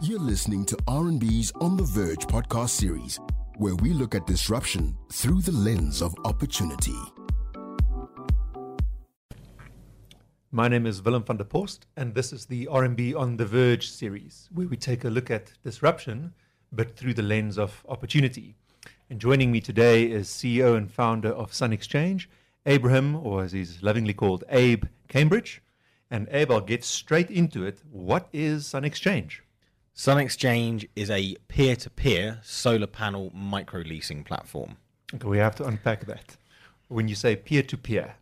You're listening to RMB's On the Verge podcast series, where we look at disruption through the lens of opportunity. My name is Willem van der Post, and this is the RMB On the Verge series, where we take a look at disruption, but through the lens of opportunity. And joining me today is CEO and founder of Sun Exchange, Abraham, or as he's lovingly called, Abe Cambridge. And Abe, I'll get straight into it. What is Sun Exchange? Sun Exchange is a peer to peer solar panel micro leasing platform. Okay, we have to unpack that. When you say peer to peer,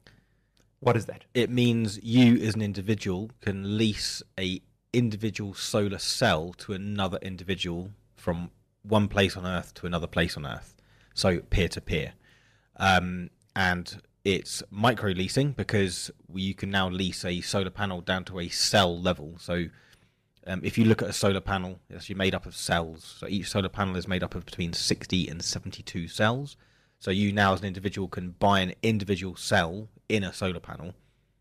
what is that? It means you as an individual can lease a individual solar cell to another individual from one place on earth to another place on earth. So peer to peer. Um, and it's micro leasing because you can now lease a solar panel down to a cell level. So um, if you look at a solar panel, it's actually made up of cells. So each solar panel is made up of between 60 and 72 cells. So you now, as an individual, can buy an individual cell in a solar panel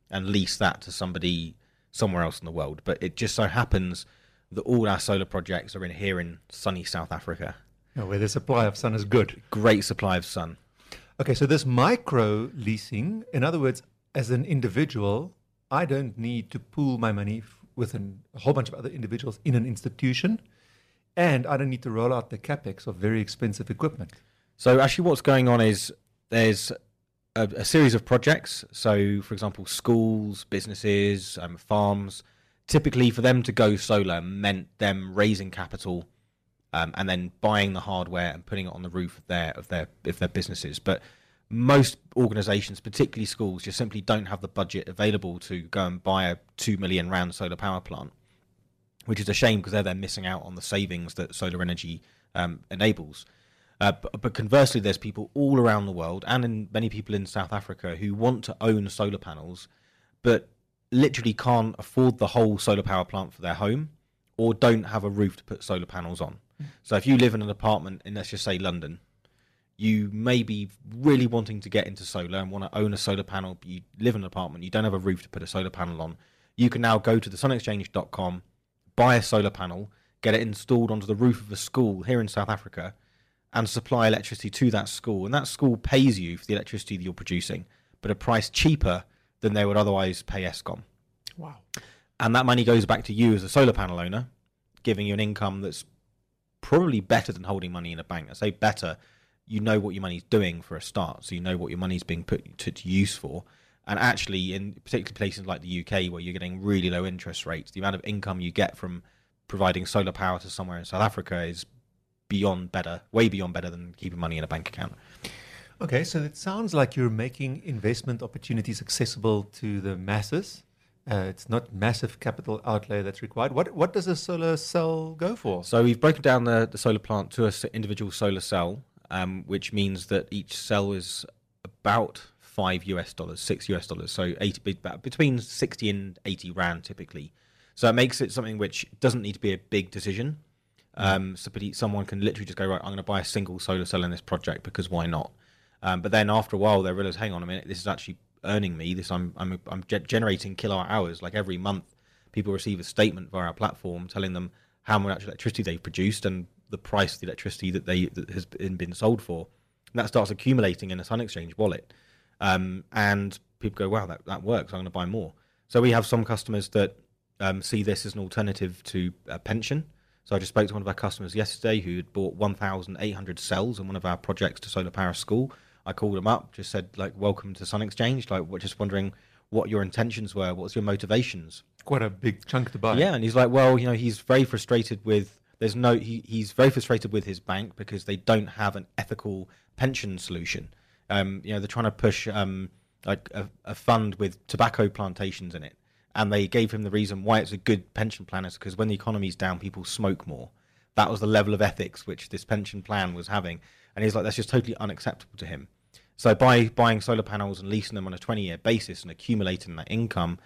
and lease that to somebody somewhere else in the world. But it just so happens that all our solar projects are in here in sunny South Africa. Oh, where the supply of sun is good. Great supply of sun. Okay, so this micro leasing, in other words, as an individual, I don't need to pool my money with an, a whole bunch of other individuals in an institution, and I don't need to roll out the capex of very expensive equipment. So actually, what's going on is there's a, a series of projects. So, for example, schools, businesses, um, farms. Typically, for them to go solar meant them raising capital um, and then buying the hardware and putting it on the roof of their of their of their businesses. But most organisations, particularly schools, just simply don't have the budget available to go and buy a two million rand solar power plant, which is a shame because they're then missing out on the savings that solar energy um, enables. Uh, but, but conversely, there's people all around the world, and in many people in South Africa, who want to own solar panels, but literally can't afford the whole solar power plant for their home, or don't have a roof to put solar panels on. So if you live in an apartment in, let's just say London, you may be really wanting to get into solar and want to own a solar panel, but you live in an apartment, you don't have a roof to put a solar panel on. You can now go to the sunexchange.com, buy a solar panel, get it installed onto the roof of a school here in South Africa, and supply electricity to that school. And that school pays you for the electricity that you're producing, but a price cheaper than they would otherwise pay Eskom. Wow. And that money goes back to you as a solar panel owner, giving you an income that's probably better than holding money in a bank. I say better, you know what your money's doing for a start, so you know what your money's being put to, to use for. And actually, in particularly places like the UK, where you're getting really low interest rates, the amount of income you get from providing solar power to somewhere in South Africa is beyond better, way beyond better than keeping money in a bank account. Okay, so it sounds like you're making investment opportunities accessible to the masses. Uh, it's not massive capital outlay that's required. What what does a solar cell go for? So we've broken down the, the solar plant to a s- individual solar cell, um, which means that each cell is about five US dollars, six US dollars, so 80, be- between 60 and 80 rand typically. So it makes it something which doesn't need to be a big decision. Um, so someone can literally just go, right, I'm going to buy a single solar cell in this project because why not? Um, but then after a while, they realize, hang on a minute, this is actually earning me. This I'm I'm I'm ge- generating kilowatt hours. Like every month, people receive a statement via our platform telling them how much electricity they've produced and the price of the electricity that they that has been been sold for. And that starts accumulating in a Sun Exchange wallet. Um, and people go, wow, that, that works. I'm going to buy more. So we have some customers that um, see this as an alternative to a pension. So I just spoke to one of our customers yesterday who had bought 1,800 cells in one of our projects to solar power school. I called him up, just said like, "Welcome to Sun Exchange." Like, we're just wondering what your intentions were. What's your motivations? Quite a big chunk to buy. Yeah, and he's like, well, you know, he's very frustrated with. There's no. He, he's very frustrated with his bank because they don't have an ethical pension solution. Um, you know, they're trying to push um, like a, a fund with tobacco plantations in it, and they gave him the reason why it's a good pension plan is because when the economy's down, people smoke more. That was the level of ethics which this pension plan was having, and he's like, that's just totally unacceptable to him. So by buying solar panels and leasing them on a 20 year basis and accumulating that income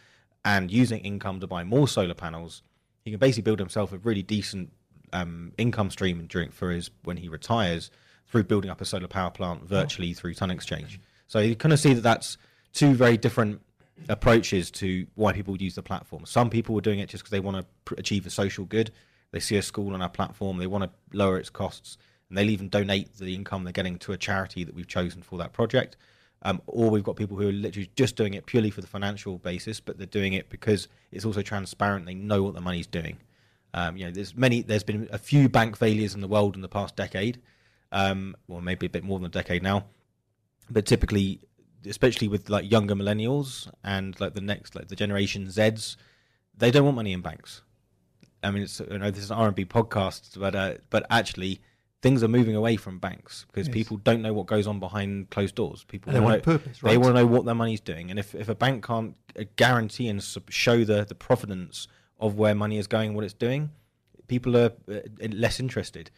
and using income to buy more solar panels, he can basically build himself a really decent um, income stream during for his when he retires through building up a solar power plant virtually through Sun Exchange. So you kind of see that that's two very different approaches to why people would use the platform. Some people were doing it just because they want to pr- achieve a social good. they see a school on our platform, they want to lower its costs, and they'll even donate the income they're getting to a charity that we've chosen for that project. Um, or we've got people who are literally just doing it purely for the financial basis, but they're doing it because it's also transparent. They know what the money's doing. Um, you know, there's many. There's been a few bank failures in the world in the past decade, um, or maybe a bit more than a decade now. But typically, especially with like younger millennials and like the next, like the generation Zs, they don't want money in banks. I mean, it's you know this is an RMB podcast, but uh, but actually things are moving away from banks because Yes. people don't know what goes on behind closed doors. People they want know- purpose, They want to know what their money's doing, and if, if a bank can't uh, guarantee and show the the provenance of where money is going, what it's doing, people are uh, less interested.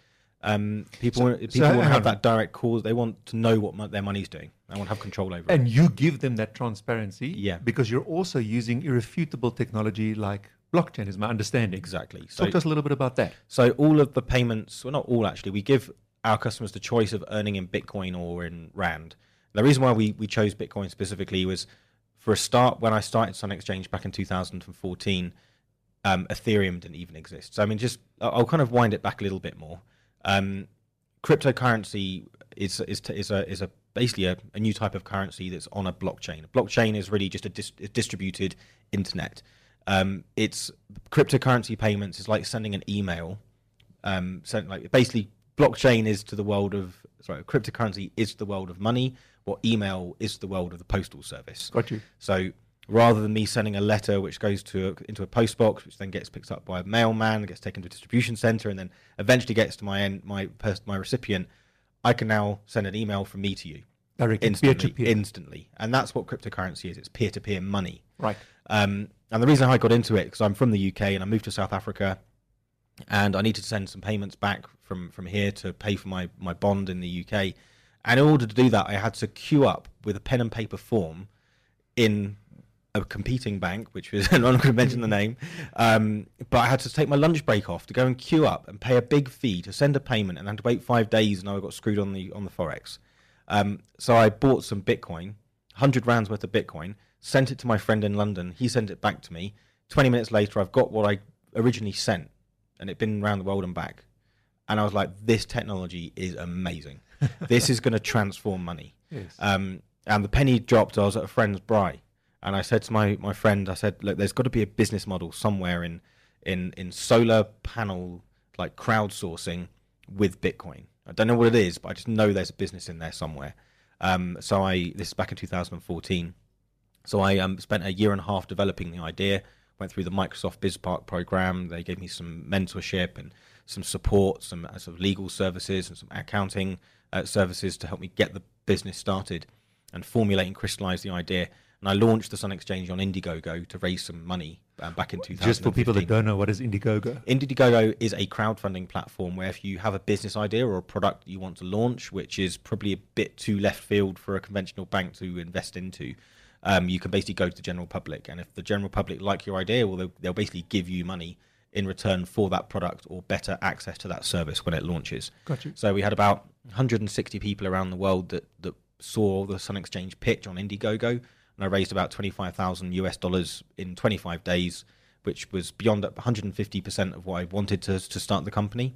Um, people want, people so want to have that direct cause. They want to know what mo- their money's doing. They want to have control over it. And you give them that transparency Yeah. because you're also using irrefutable technology like blockchain, is my understanding. Exactly. So Talk to us a little bit about that. So all of the payments, well, not all actually, we give our customers the choice of earning in Bitcoin or in Rand. The reason why we, we chose Bitcoin specifically was for a start, when I started Sun Exchange back in 2014, um, Ethereum didn't even exist. So I mean, just I'll kind of wind it back a little bit more. Um, cryptocurrency is is is a is a basically a, a new type of currency that's on a blockchain. A blockchain is really just a, dis- a distributed internet. Um, it's cryptocurrency payments is like sending an email. Um, sent like basically blockchain is to the world of sorry, cryptocurrency is to the world of money. What email is to the world of the postal service. Got you. So rather than me sending a letter which goes to a, into a post box, which then gets picked up by a mailman, gets taken to a distribution center, and then eventually gets to my end, my my recipient, I can now send an email from me to you Directly, instantly, peer-to-peer. instantly, and that's what cryptocurrency is. It's peer to peer money. Right. Um, and the reason I got into it because I'm from the UK and I moved to South Africa, and I needed to send some payments back from from here to pay for my my bond in the UK. And in order to do that, I had to queue up with a pen and paper form in a competing bank, which was I'm not going to mention the name, um, but I had to take my lunch break off to go and queue up and pay a big fee to send a payment, and I had to wait five days, and I got screwed on the on the forex. Um, so I bought some Bitcoin, hundred rands worth of Bitcoin, sent it to my friend in London. He sent it back to me. Twenty minutes later, I've got what I originally sent, and it'd been around the world and back. And I was like, this technology is amazing. this is going to transform money. Yes. Um, and the penny dropped. I was at a friend's braai, and I said to my, my friend, I said, look, there's got to be a business model somewhere in in in solar panel like crowdsourcing with Bitcoin. I don't know what it is, but I just know there's a business in there somewhere. Um, so I this is back in 2014. So I um, spent a year and a half developing the idea. Went through the Microsoft BizSpark program. They gave me some mentorship and some support, some uh, sort of legal services and some accounting uh, services to help me get the business started and formulate and crystallize the idea. And I launched the Sun Exchange on Indiegogo to raise some money uh, back in 2015. Just for people that don't know, what is Indiegogo? Indiegogo is a crowdfunding platform where if you have a business idea or a product you want to launch, which is probably a bit too left field for a conventional bank to invest into, um, you can basically go to the general public. And if the general public like your idea, well, they'll, they'll basically give you money in return for that product or better access to that service when it launches. Got you. So we had about 160 people around the world that, that saw the Sun Exchange pitch on Indiegogo, and I raised about 25,000 US dollars in 25 days, which was beyond 150% of what I wanted to, to start the company.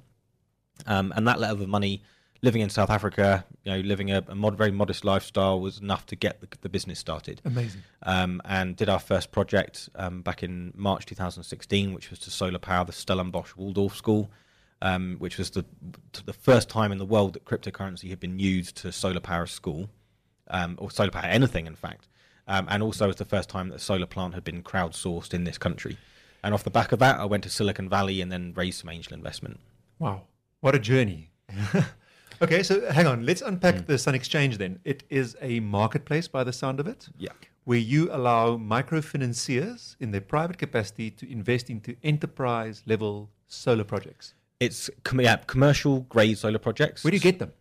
Um, and that level of money, living in South Africa, you know, living a, a mod, very modest lifestyle, was enough to get the, the business started Amazing. um, and did our first project um, back in March 2016, which was to solar power the Stellenbosch Waldorf School, um, which was the the first time in the world that cryptocurrency had been used to solar power a school, um, or solar power anything, in fact, um, and also was the first time that a solar plant had been crowdsourced in this country. And off the back of that, I went to Silicon Valley and then raised some angel investment. Wow. What a journey. okay, so hang on. Let's unpack Hmm. the Sun Exchange then. It is a marketplace by the sound of it. Yeah. Where you allow microfinanciers in their private capacity to invest into enterprise level solar projects. It's com- yeah, commercial grade solar projects. Where do you get them?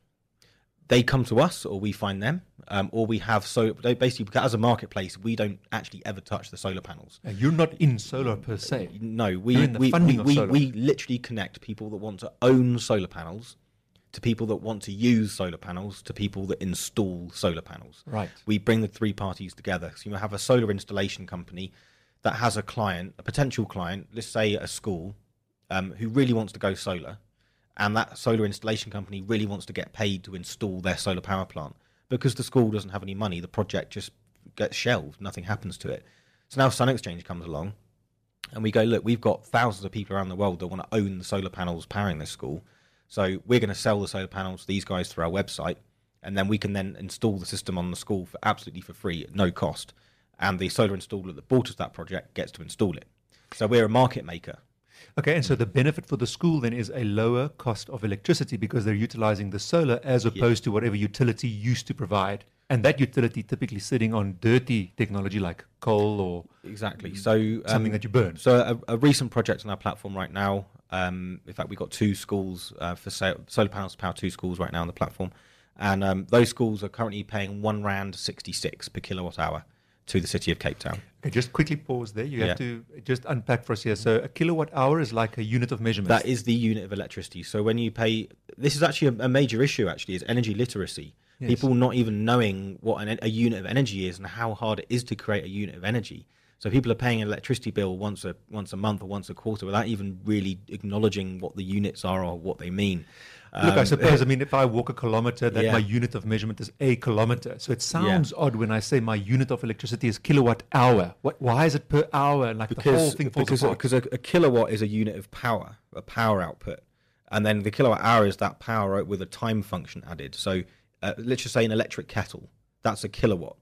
They come to us or we find them um, or we have so basically as a marketplace we don't actually ever touch the solar panels. You're not in solar per se. no we in the we, funding we, we, we literally connect people that want to own solar panels to people that want to use solar panels to people that install solar panels. Right. we bring the three parties together. So you have a solar installation company that has a client a potential client let's say a school um, who really wants to go solar, and that solar installation company really wants to get paid to install their solar power plant. Because the school doesn't have any money, the project just gets shelved. Nothing happens to it. So now Sun Exchange comes along, and we go, look, we've got thousands of people around the world that want to own the solar panels powering this school. So we're going to sell the solar panels to these guys through our website, and then we can then install the system on the school for absolutely for free at no cost. And the solar installer that bought us that project gets to install it. So we're a market maker. Okay, and so the benefit for the school then is a lower cost of electricity because they're utilizing the solar as opposed to whatever utility used to provide. And that utility typically sitting on dirty technology like coal or Exactly. So something um, that you burn. So a, a recent project on our platform right now. Um, in fact, we've got two schools uh, for sale, solar panels to power two schools right now on the platform, and um, those schools are currently paying one rand sixty six per kilowatt hour to the city of Cape Town. Okay, just quickly pause there. You Yeah. have to just unpack for us here. So a kilowatt hour is like a unit of measurement. That is the unit of electricity. So when you pay, this is actually a, a major issue. Actually, is energy literacy. Yes. People not even knowing what an, a unit of energy is and how hard it is to create a unit of energy. So people are paying an electricity bill once a once a month or once a quarter without even really acknowledging what the units are or what they mean. Look, I Um, suppose, I mean, if I walk a kilometer, that Yeah. my unit of measurement is a kilometer. So it sounds odd when I say my unit of electricity is kilowatt hour. What, why is it per hour? Like the whole because thing falls because, apart. because a, a kilowatt is a unit of power, a power output, and then the kilowatt hour is that power with a time function added. So uh, let's just say an electric kettle, that's a kilowatt.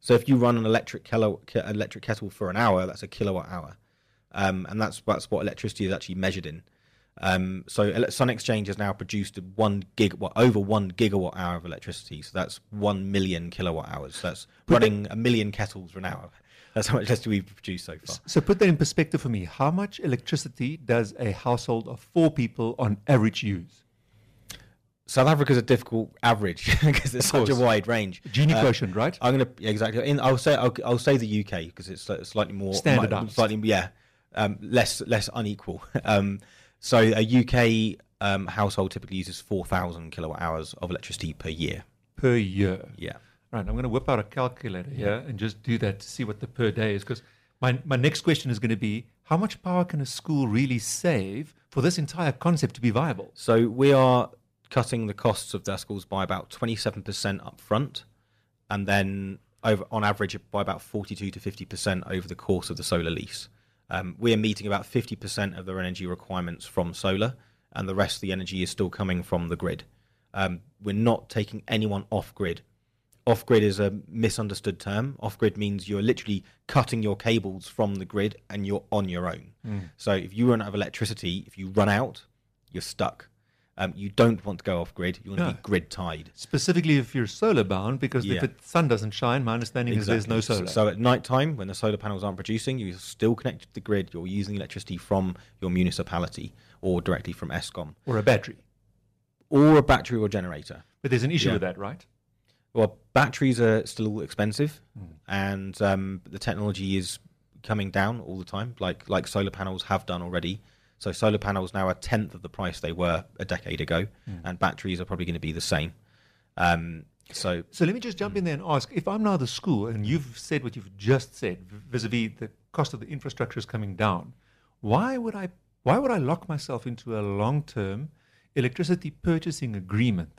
So if you run an electric kilo, ki- electric kettle for an hour, that's a kilowatt hour, um, and that's that's what electricity is actually measured in. Um, so Sun Exchange has now produced one gigawatt over one gigawatt hour of electricity. So that's one million kilowatt hours. So that's running a million kettles for an hour. That's how much electricity we've produced so far. So put that in perspective for me. How much electricity does a household of four people on average use? South Africa's a difficult average because it's such a wide range. Gini Uh, quotient, right? I'm gonna yeah, exactly. In, I'll say I'll, I'll say the UK because it's slightly more Standardised. slightly yeah, um, less less unequal. um, so a UK um, household typically uses four thousand kilowatt hours of electricity per year. per year. Yeah. Right, I'm going to whip out a calculator here and just do that to see what the per day is. Because my, my next question is going to be how much power can a school really save for this entire concept to be viable? So we are cutting the costs of their schools by about 27% up front, and then over on average by about 42 to 50% over the course of the solar lease. Um, we are meeting about 50% of their energy requirements from solar, and the rest of the energy is still coming from the grid. Um, we're not taking anyone off grid. Off grid is a misunderstood term. Off grid means you're literally cutting your cables from the grid and you're on your own. So if you run out of electricity, if you run out, you're stuck. Um, you don't want to go off grid. You want to be grid tied. Specifically, if you're solar bound, because Yeah. if the sun doesn't shine, my understanding is there's no solar. So at night time, when the solar panels aren't producing, you're still connected to the grid. You're using electricity from your municipality or directly from Eskom or a battery. or a battery or generator. But there's an issue Yeah. with that, right? Well, batteries are still expensive, Hmm. and um, the technology is coming down all the time, like like solar panels have done already. So solar panels now are a tenth of the price they were a decade ago, Hmm. and batteries are probably going to be the same. Um, so So let me just jump in there and ask if I'm now the school and you've said what you've just said vis a vis the cost of the infrastructure is coming down, why would I why would I lock myself into a long term electricity purchasing agreement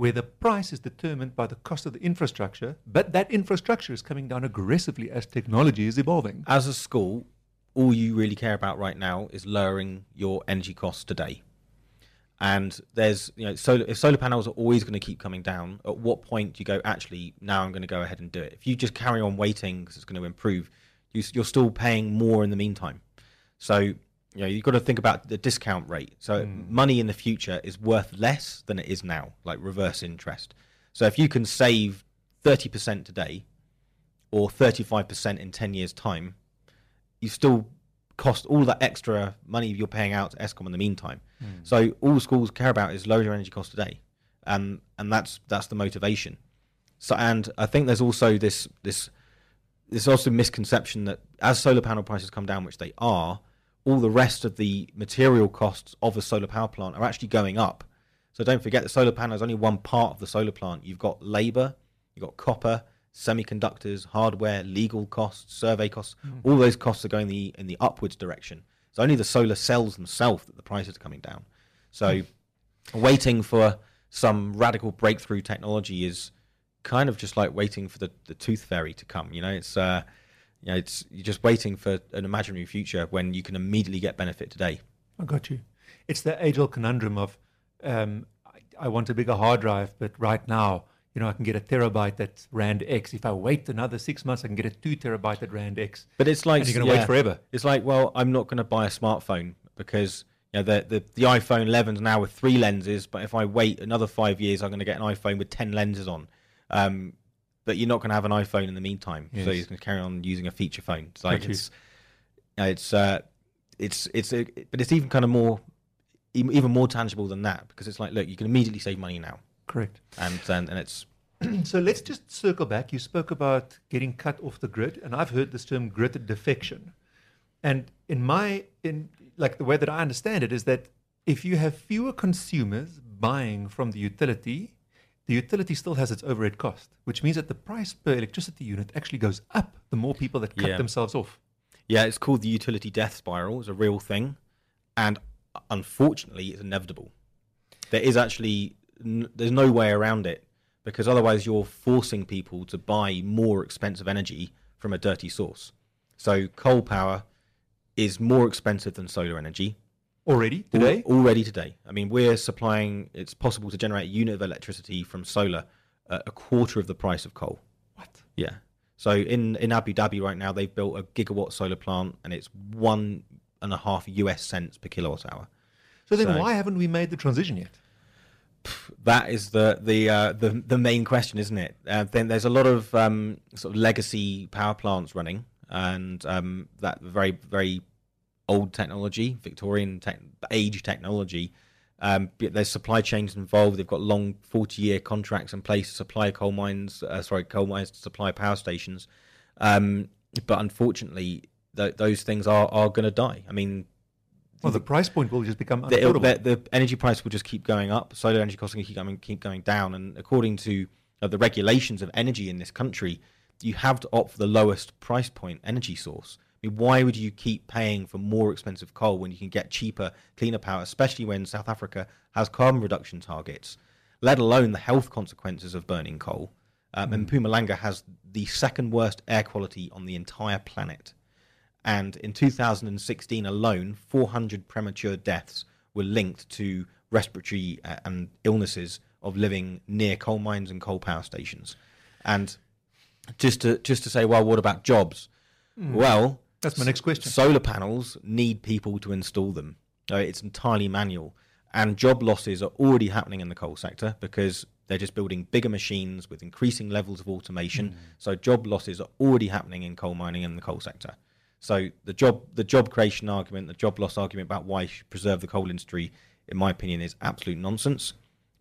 where the price is determined by the cost of the infrastructure, but that infrastructure is coming down aggressively as technology is evolving? as a school, all you really care about right now is lowering your energy costs today. And there's, you know, solar, if solar panels are always going to keep coming down, at what point do you go, actually, now I'm going to go ahead and do it? If you just carry on waiting because it's going to improve, you, you're still paying more in the meantime. So, you know, you've got to think about the discount rate. So, hmm. money in the future is worth less than it is now, like reverse interest. So, if you can save 30% today or 35% in 10 years' time, you still cost all that extra money you're paying out to Eskom in the meantime. So all schools care about is lower your energy cost today, um, and that's that's the motivation. So and I think there's also this this there's also misconception that as solar panel prices come down, which they are, all the rest of the material costs of a solar power plant are actually going up. So don't forget the solar panel is only one part of the solar plant. You've got labour, you've got copper, semiconductors, hardware, legal costs, survey costs. All those costs are going the in the upwards direction. It's only the solar cells themselves that the prices are coming down. So, waiting for some radical breakthrough technology is kind of just like waiting for the, the tooth fairy to come. You know, it's uh, you know, it's you're just waiting for an imaginary future when you can immediately get benefit today. I got you. It's the age-old conundrum of um, I, I want a bigger hard drive, but right now, you know, I can get a terabyte at Rand X. If I wait another six months, I can get a two terabyte at Rand X. But it's like And you're gonna wait forever. It's like, well, I'm not going to buy a smartphone because you know the, the the iPhone 11 is now with three lenses. But if I wait another five years, I'm going to get an iPhone with ten lenses on. Um, but you're not going to have an iPhone in the meantime, so you're going to carry on using a feature phone. It's like it's you know, it's uh, it's it's a, but it's even kind of more even more tangible than that because it's like, look, you can immediately save money now, Correct. and and, and it's So let's just circle back. You spoke about getting cut off the grid, and I've heard this term grid defection. And in my in like the way that I understand it is that if you have fewer consumers buying from the utility, the utility still has its overhead cost, which means that the price per electricity unit actually goes up the more people that cut Yeah. themselves off. Yeah, it's called the utility death spiral. It's a real thing, and unfortunately, it's inevitable. There is actually n- there's no way around it because otherwise you're forcing people to buy more expensive energy from a dirty source. So coal power is more expensive than solar energy Already al- today? already today. I mean, we're supplying. It's possible to generate a unit of electricity from solar at a quarter of the price of coal. What? Yeah. So in, in Abu Dhabi right now, they've built a gigawatt solar plant, and it's one and a half US cents per kilowatt hour. So then So- why haven't we made the transition yet? That is the the uh, the the main question, isn't it? Uh, then there's a lot of um, sort of legacy power plants running, and um, that very very old technology, Victorian age technology. Um, there's supply chains involved. They've got long 40 year contracts in place to supply coal mines. Uh, sorry, coal mines to supply power stations. Um, but unfortunately, th- those things are are going to die. I mean, Well, the price point will just become the, unaffordable. the, the energy price will just keep going up. Solar energy costs will keep going, keep going down. And according to uh, the regulations of energy in this country, you have to opt for the lowest price point energy source. I mean, why would you keep paying for more expensive coal when you can get cheaper, cleaner power, especially when South Africa has carbon reduction targets, let alone the health consequences of burning coal? Um, And Mpumalanga has the second worst air quality on the entire planet and in 2016 alone 400 premature deaths were linked to respiratory uh, and illnesses of living near coal mines and coal power stations. And just to just to say well what about jobs? Well That's my next question. solar panels need people to install them. Uh, it's entirely manual. And job losses are already happening in the coal sector because they're just building bigger machines with increasing levels of automation. So job losses are already happening in coal mining and the coal sector so the job the job creation argument the job loss argument about why you should preserve the coal industry in my opinion is absolute nonsense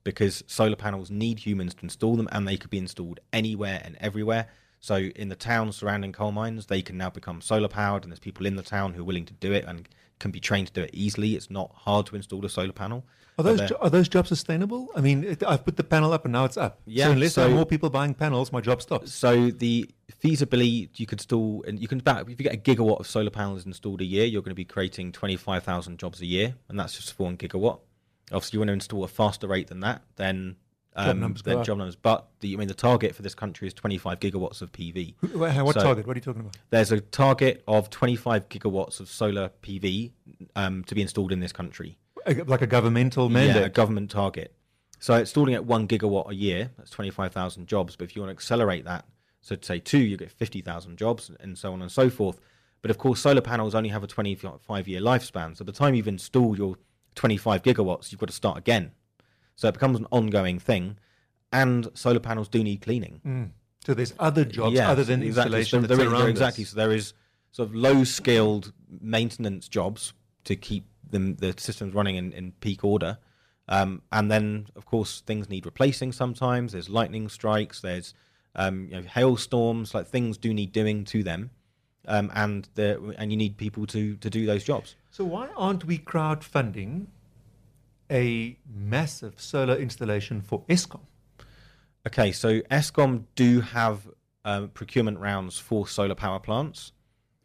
because solar panels need humans to install them and they could be installed anywhere and everywhere. So in the towns surrounding coal mines, they can now become solar powered and there's people in the town who are willing to do it and can be trained to do it easily. It's not hard to install a solar panel. Are those jo- are those jobs sustainable? I mean, it, I've put the panel up and now it's up. Yeah, So unless there are more people buying panels, my job stops. So the feasibility you could install, and you can about if you get a gigawatt of solar panels installed a year, you're going to be creating twenty five thousand jobs a year, and that's just for one gigawatt. Obviously, you want to install a faster rate than that, then um, numbers then job numbers. But the I mean, the target for this country is twenty five gigawatts of PV. What So- target? What are you talking about? There's a target of twenty five gigawatts of solar PV um, to be installed in this country. Like a governmental Yeah, mandate. a government target. So installing at one gigawatt a year, that's 25,000 jobs. But if you want to accelerate that, so to say two, you get 50,000 jobs and so on and so forth. But of course, solar panels only have a 25 year lifespan. So by the time you've installed your 25 gigawatts, you've got to start again. So it becomes an ongoing thing. And solar panels do need cleaning. Mm. So there's other jobs Yeah, other than exactly. installation So that there is- exactly. So there is sort of low skilled maintenance jobs to keep them, the systems running in, in peak order. Um, and then, of course, things need replacing sometimes. There's lightning strikes, there's um, you know, hailstorms, like things do need doing to them. Um, and the, and you need people to, to do those jobs. So why aren't we crowdfunding a massive solar installation for Eskom? Okay, so Eskom do have um, procurement rounds for solar power plants,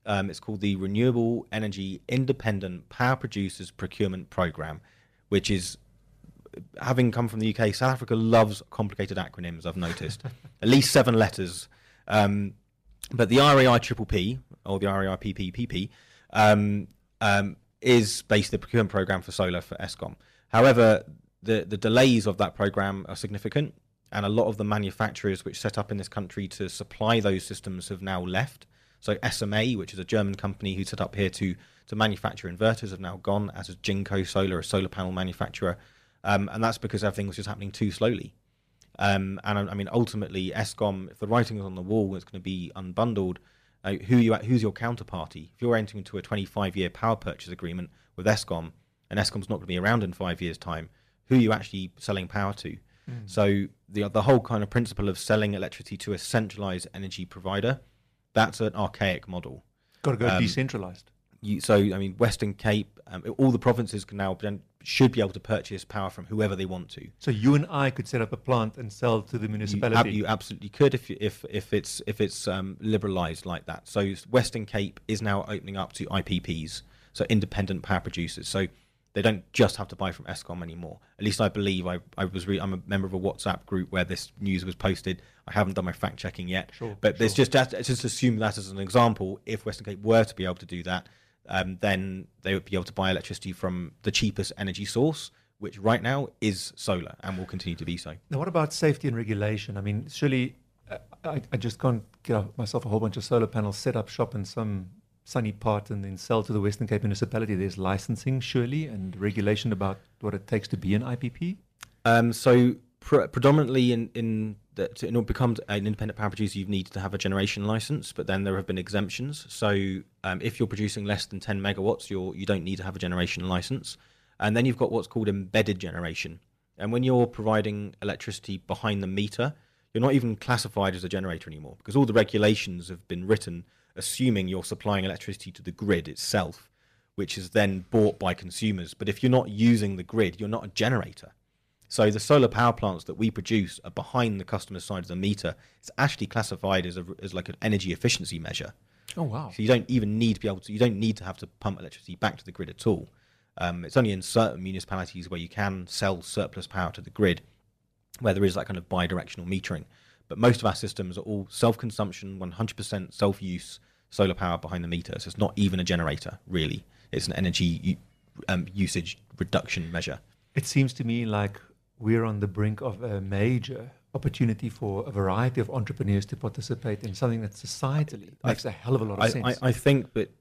Um, it's called the Renewable Energy Independent Power Producers Procurement Program, which is having come from the UK. South Africa loves complicated acronyms. I've noticed at least seven letters. Um, but the RAI Triple P or the RAI PPPP um, um, is basically the procurement program for solar for Eskom. However, the the delays of that program are significant, and a lot of the manufacturers which set up in this country to supply those systems have now left. So SMA, which is a German company who set up here to to manufacture inverters, have now gone. As is Jinko Solar, a solar panel manufacturer, um, and that's because everything was just happening too slowly. Um, and I, I, mean, ultimately, Eskom, if the writing is on the wall, it's going to be unbundled. Uh, who you who's your counterparty? If you're entering into a 25-year power purchase agreement with Eskom, and Eskom's not going to be around in five years' time, who are you actually selling power to? Mm. So the the whole kind of principle of selling electricity to a centralized energy provider, that's an archaic model. Got to go um, decentralized you, so I mean, Western Cape, um, all the provinces can now should be able to purchase power from whoever they want to. So you and I could set up a plant and sell to the municipality. You, you absolutely could if you, if if it's if it's um, liberalised like that. So Western Cape is now opening up to IPPs, so independent power producers. So they don't just have to buy from Eskom anymore. At least I believe I, I was re- I'm a member of a WhatsApp group where this news was posted. I haven't done my fact checking yet, sure, but sure. there's just just assume that as an example. If Western Cape were to be able to do that, um, then they would be able to buy electricity from the cheapest energy source, which right now is solar and will continue to be so. Now, what about safety and regulation? I mean, surely uh, I, I just can't get myself a whole bunch of solar panels, set up shop in some sunny part, and then sell to the Western Cape municipality. There's licensing, surely, and regulation about what it takes to be an IPP. Um, so, pre- predominantly in, in that in order to become an independent power producer, you need to have a generation license, but then there have been exemptions. So um, if you're producing less than 10 megawatts, you're, you don't need to have a generation license. And then you've got what's called embedded generation. And when you're providing electricity behind the meter, you're not even classified as a generator anymore because all the regulations have been written assuming you're supplying electricity to the grid itself, which is then bought by consumers. But if you're not using the grid, you're not a generator. So the solar power plants that we produce are behind the customer side of the meter. It's actually classified as a as like an energy efficiency measure. Oh wow! So you don't even need to be able to. You don't need to have to pump electricity back to the grid at all. Um, it's only in certain municipalities where you can sell surplus power to the grid, where there is that kind of bi-directional metering. But most of our systems are all self-consumption, 100% self-use solar power behind the meter. So it's not even a generator, really. It's an energy um, usage reduction measure. It seems to me like we're on the brink of a major opportunity for a variety of entrepreneurs to participate in something that societally makes a hell of a lot of I, sense. I, I, think that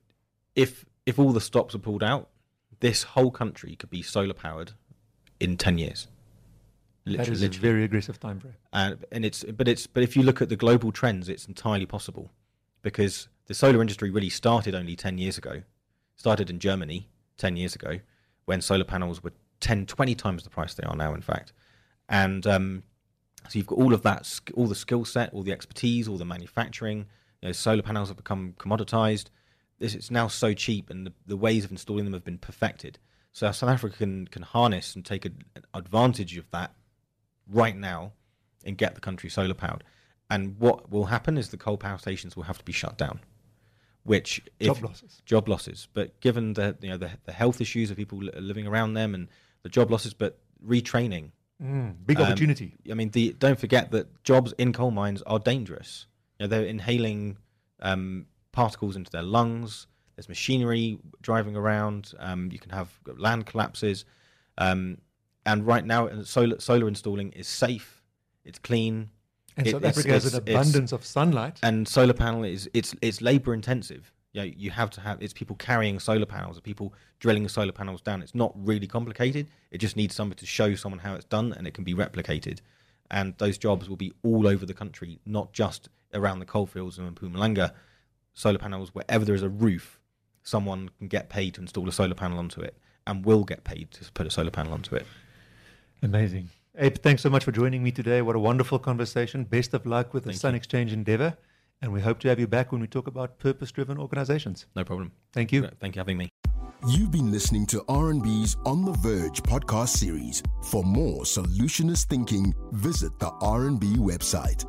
if if all the stops are pulled out, this whole country could be solar powered in ten years. Literally, that is literally. a very aggressive time frame. And, and it's but it's but if you look at the global trends, it's entirely possible because the solar industry really started only ten years ago. Started in Germany ten years ago when solar panels were 10, 20 times the price they are now, in fact. And um, so you've got all of that, all the skill set, all the expertise, all the manufacturing. You know, solar panels have become commoditized. This it's now so cheap, and the, the ways of installing them have been perfected. So South Africa can, can harness and take a, advantage of that right now and get the country solar powered. And what will happen is the coal power stations will have to be shut down which if, job losses job losses but given the you know the, the health issues of people living around them and the job losses, but retraining. Mm, big um, opportunity. I mean, the, don't forget that jobs in coal mines are dangerous. You know, they're inhaling um, particles into their lungs. There's machinery driving around. Um, you can have land collapses. Um, and right now, solar solar installing is safe. It's clean. And it, South Africa has an abundance of sunlight. And solar panel is it's it's labor intensive you know, you have to have it's people carrying solar panels, people drilling solar panels down. It's not really complicated. It just needs somebody to show someone how it's done, and it can be replicated. And those jobs will be all over the country, not just around the coalfields and Mpumalanga. Solar panels, wherever there is a roof, someone can get paid to install a solar panel onto it, and will get paid to put a solar panel onto it. Amazing. Abe, thanks so much for joining me today. What a wonderful conversation. Best of luck with the Thank Sun you. Exchange endeavor. And we hope to have you back when we talk about purpose-driven organizations. No problem. Thank you. Thank you for having me. You've been listening to RMB's On the Verge podcast series. For more solutionist thinking, visit the RMB website.